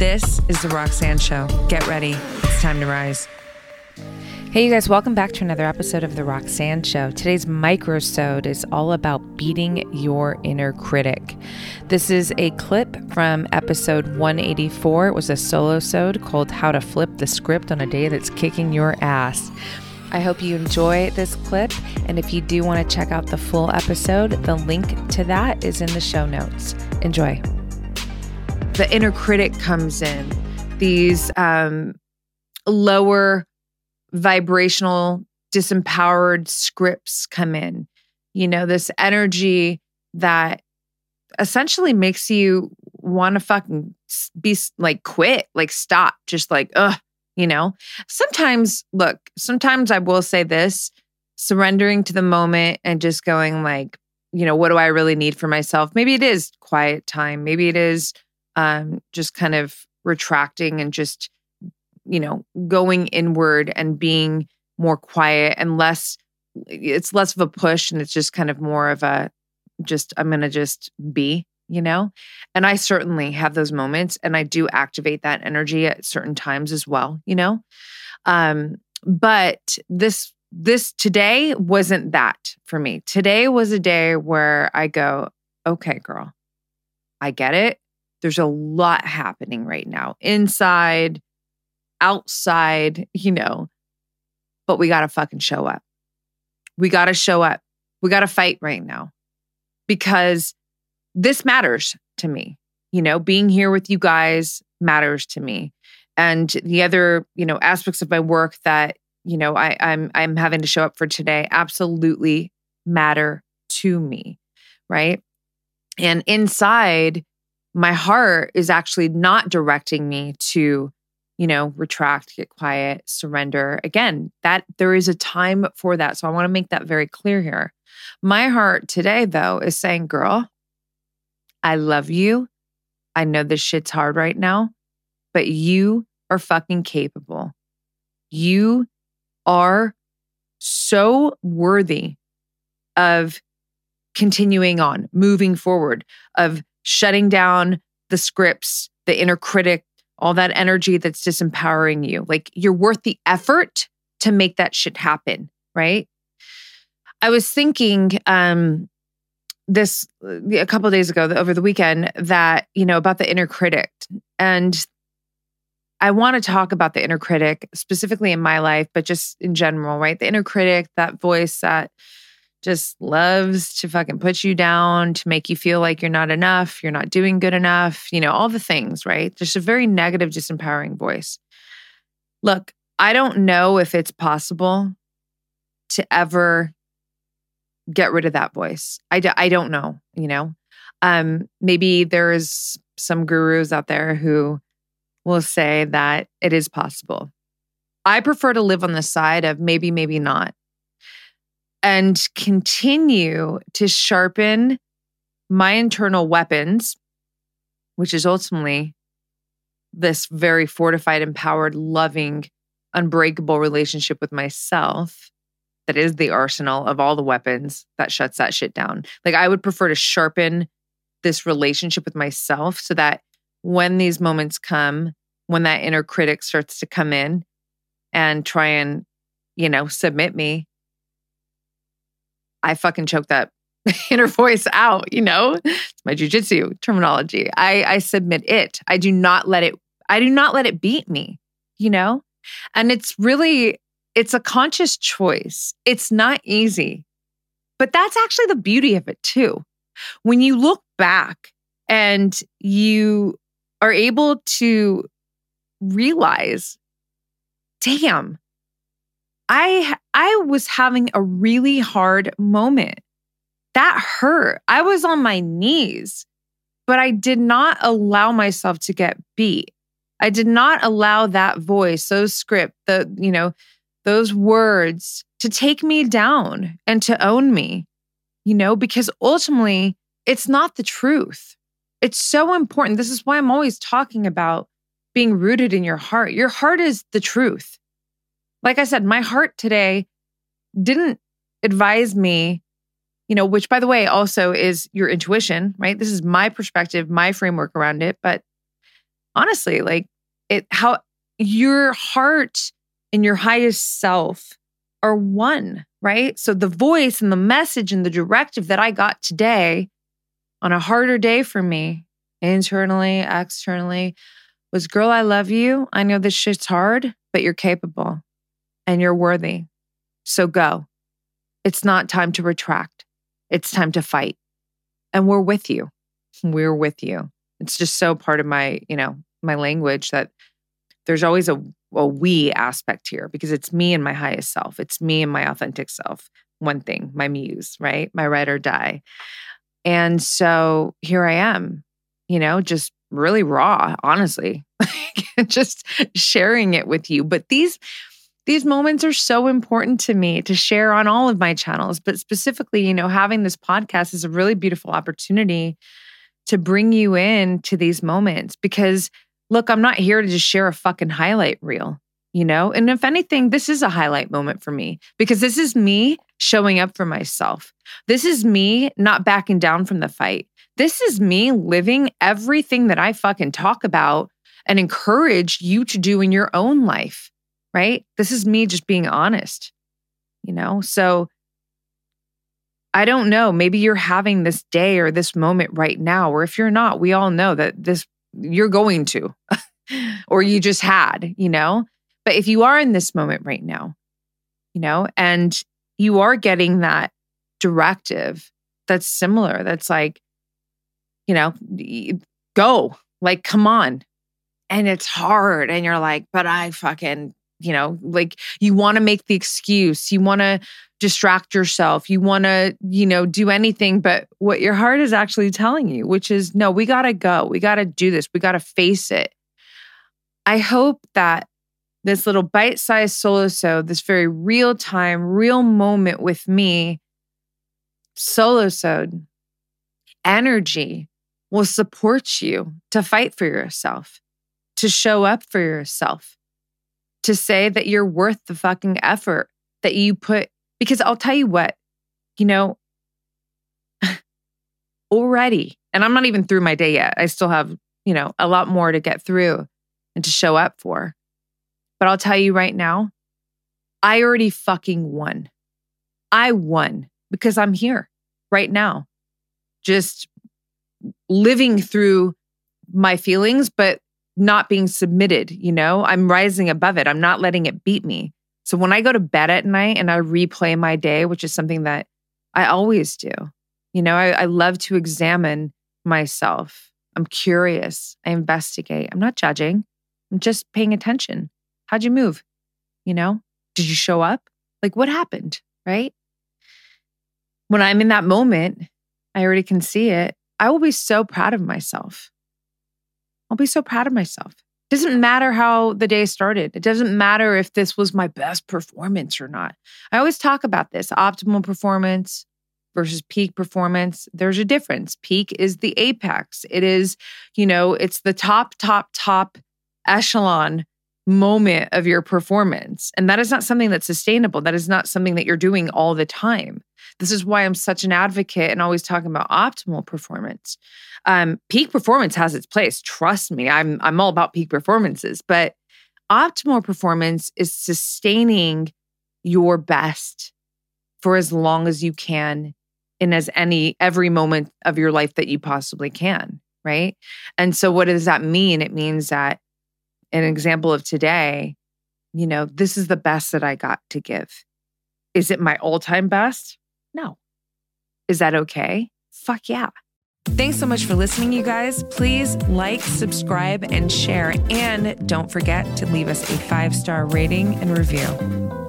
This is The Roxanne Show. Get ready. It's time to rise. Hey, you guys, welcome back to another episode of The Roxanne Show. Today's microsode is all about beating your inner critic. This is a clip from episode 184. It was a solo sode called How to Flip the Script on a Day That's Kicking Your Ass. I hope you enjoy this clip. And if you do want to check out the full episode, the link to that is in the show notes. Enjoy. The inner critic comes in, these um, lower vibrational, disempowered scripts come in. You know, this energy that essentially makes you want to fucking be like quit, like stop, just like, ugh, you know? Sometimes, look, sometimes I will say this surrendering to the moment and just going like, you know, what do I really need for myself? Maybe it is quiet time. Maybe it is um, just kind of retracting and just you know, going inward and being more quiet and less, it's less of a push and it's just kind of more of a just, I'm going to just be, you know? And I certainly have those moments and I do activate that energy at certain times as well, you know? Um, but this, this today wasn't that for me. Today was a day where I go, okay, girl, I get it. There's a lot happening right now inside, outside, you know, but we got to fucking show up. We got to show up. We got to fight right now because this matters to me. You know, being here with you guys matters to me. And the other, you know, aspects of my work that, you know, I, I'm I'm having to show up for today absolutely matter to me. Right. And inside, my heart is actually not directing me to you know, retract, get quiet, surrender. Again, that there is a time for that. So I want to make that very clear here. My heart today, though, is saying, girl, I love you. I know this shit's hard right now, but you are fucking capable. You are so worthy of continuing on, moving forward, of shutting down the scripts, the inner critic, all that energy that's disempowering you. Like you're worth the effort to make that shit happen, right? I was thinking um this a couple days ago over the weekend that, you know, about the inner critic and I want to talk about the inner critic specifically in my life, but just in general, right? The inner critic, that voice that just loves to fucking put you down, to make you feel like you're not enough, you're not doing good enough, you know, all the things, right? Just a very negative, disempowering voice. Look, I don't know if it's possible to ever get rid of that voice. I d- I don't know, you know. Um maybe there's some gurus out there who will say that it is possible. I prefer to live on the side of maybe maybe not and continue to sharpen my internal weapons, which is ultimately this very fortified, empowered, loving, unbreakable relationship with myself that is the arsenal of all the weapons that shuts that shit down. Like, I would prefer to sharpen this relationship with myself so that when these moments come, when that inner critic starts to come in and try and, you know, submit me, I fucking choke that inner voice out, you know? It's my jujitsu terminology. I, I submit it. I do not let it, I do not let it beat me, you know? And it's really, it's a conscious choice. It's not easy. But that's actually the beauty of it too. When you look back and you are able to realize, damn, I I was having a really hard moment. That hurt. I was on my knees, but I did not allow myself to get beat. I did not allow that voice, those script, the you know, those words to take me down and to own me. You know, because ultimately it's not the truth. It's so important. This is why I'm always talking about being rooted in your heart. Your heart is the truth like I said, my heart today didn't advise me, you know, which by the way also is your intuition, right? This is my perspective, my framework around it. But honestly, like it, how your heart and your highest self are one, right? So the voice and the message and the directive that I got today on a harder day for me, internally, externally, was girl, I love you. I know this shit's hard, but you're capable and you're worthy. So go. It's not time to retract. It's time to fight. And we're with you. We're with you. It's just so part of my, you know, my language that there's always a, a we aspect here because it's me and my highest self. It's me and my authentic self. One thing, my muse, right? My ride or die. And so here I am, you know, just really raw, honestly, just sharing it with you. But these, these moments are so important to me to share on all of my channels, but specifically, you know, having this podcast is a really beautiful opportunity to bring you in to these moments because look, I'm not here to just share a fucking highlight reel, you know? And if anything, this is a highlight moment for me because this is me showing up for myself. This is me not backing down from the fight. This is me living everything that I fucking talk about and encourage you to do in your own life, right? This is me just being honest, you know? So I don't know. Maybe you're having this day or this moment right now, or if you're not, we all know that this you're going to, or you just had, you know? But if you are in this moment right now, you know, and you are getting that directive that's similar, that's like, you know, go, like, come on. And it's hard. And you're like, but I fucking, you know, like you want to make the excuse, you want to distract yourself. You want to, you know, do anything but what your heart is actually telling you, which is no, we got to go. We got to do this. We got to face it. I hope that this little bite sized solo so, this very real time, real moment with me, solo sode energy will support you to fight for yourself, to show up for yourself, to say that you're worth the fucking effort that you put because I'll tell you what, you know, already, and I'm not even through my day yet. I still have, you know, a lot more to get through and to show up for. But I'll tell you right now, I already fucking won. I won because I'm here right now, just living through my feelings, but not being submitted. You know, I'm rising above it. I'm not letting it beat me. So when I go to bed at night and I replay my day, which is something that I always do, you know, I, I love to examine myself. I'm curious. I investigate. I'm not judging. I'm just paying attention. How'd you move? You know, did you show up? Like what happened? Right. When I'm in that moment, I already can see it. I will be so proud of myself. I'll be so proud of myself It doesn't matter how the day started. It doesn't matter if this was my best performance or not. I always talk about this optimal performance versus peak performance. There's a difference. Peak is the apex, it is, you know, it's the top, top, top echelon moment of your performance. And that is not something that's sustainable. That is not something that you're doing all the time. This is why I'm such an advocate and always talking about optimal performance. Um, peak performance has its place. Trust me, I'm I'm all about peak performances, but optimal performance is sustaining your best for as long as you can in as any every moment of your life that you possibly can, right? And so what does that mean? It means that an example of today, you know, this is the best that I got to give. Is it my all-time best? No. Is that okay? Fuck yeah. Thanks so much for listening, you guys. Please like, subscribe, and share. And don't forget to leave us a five star rating and review.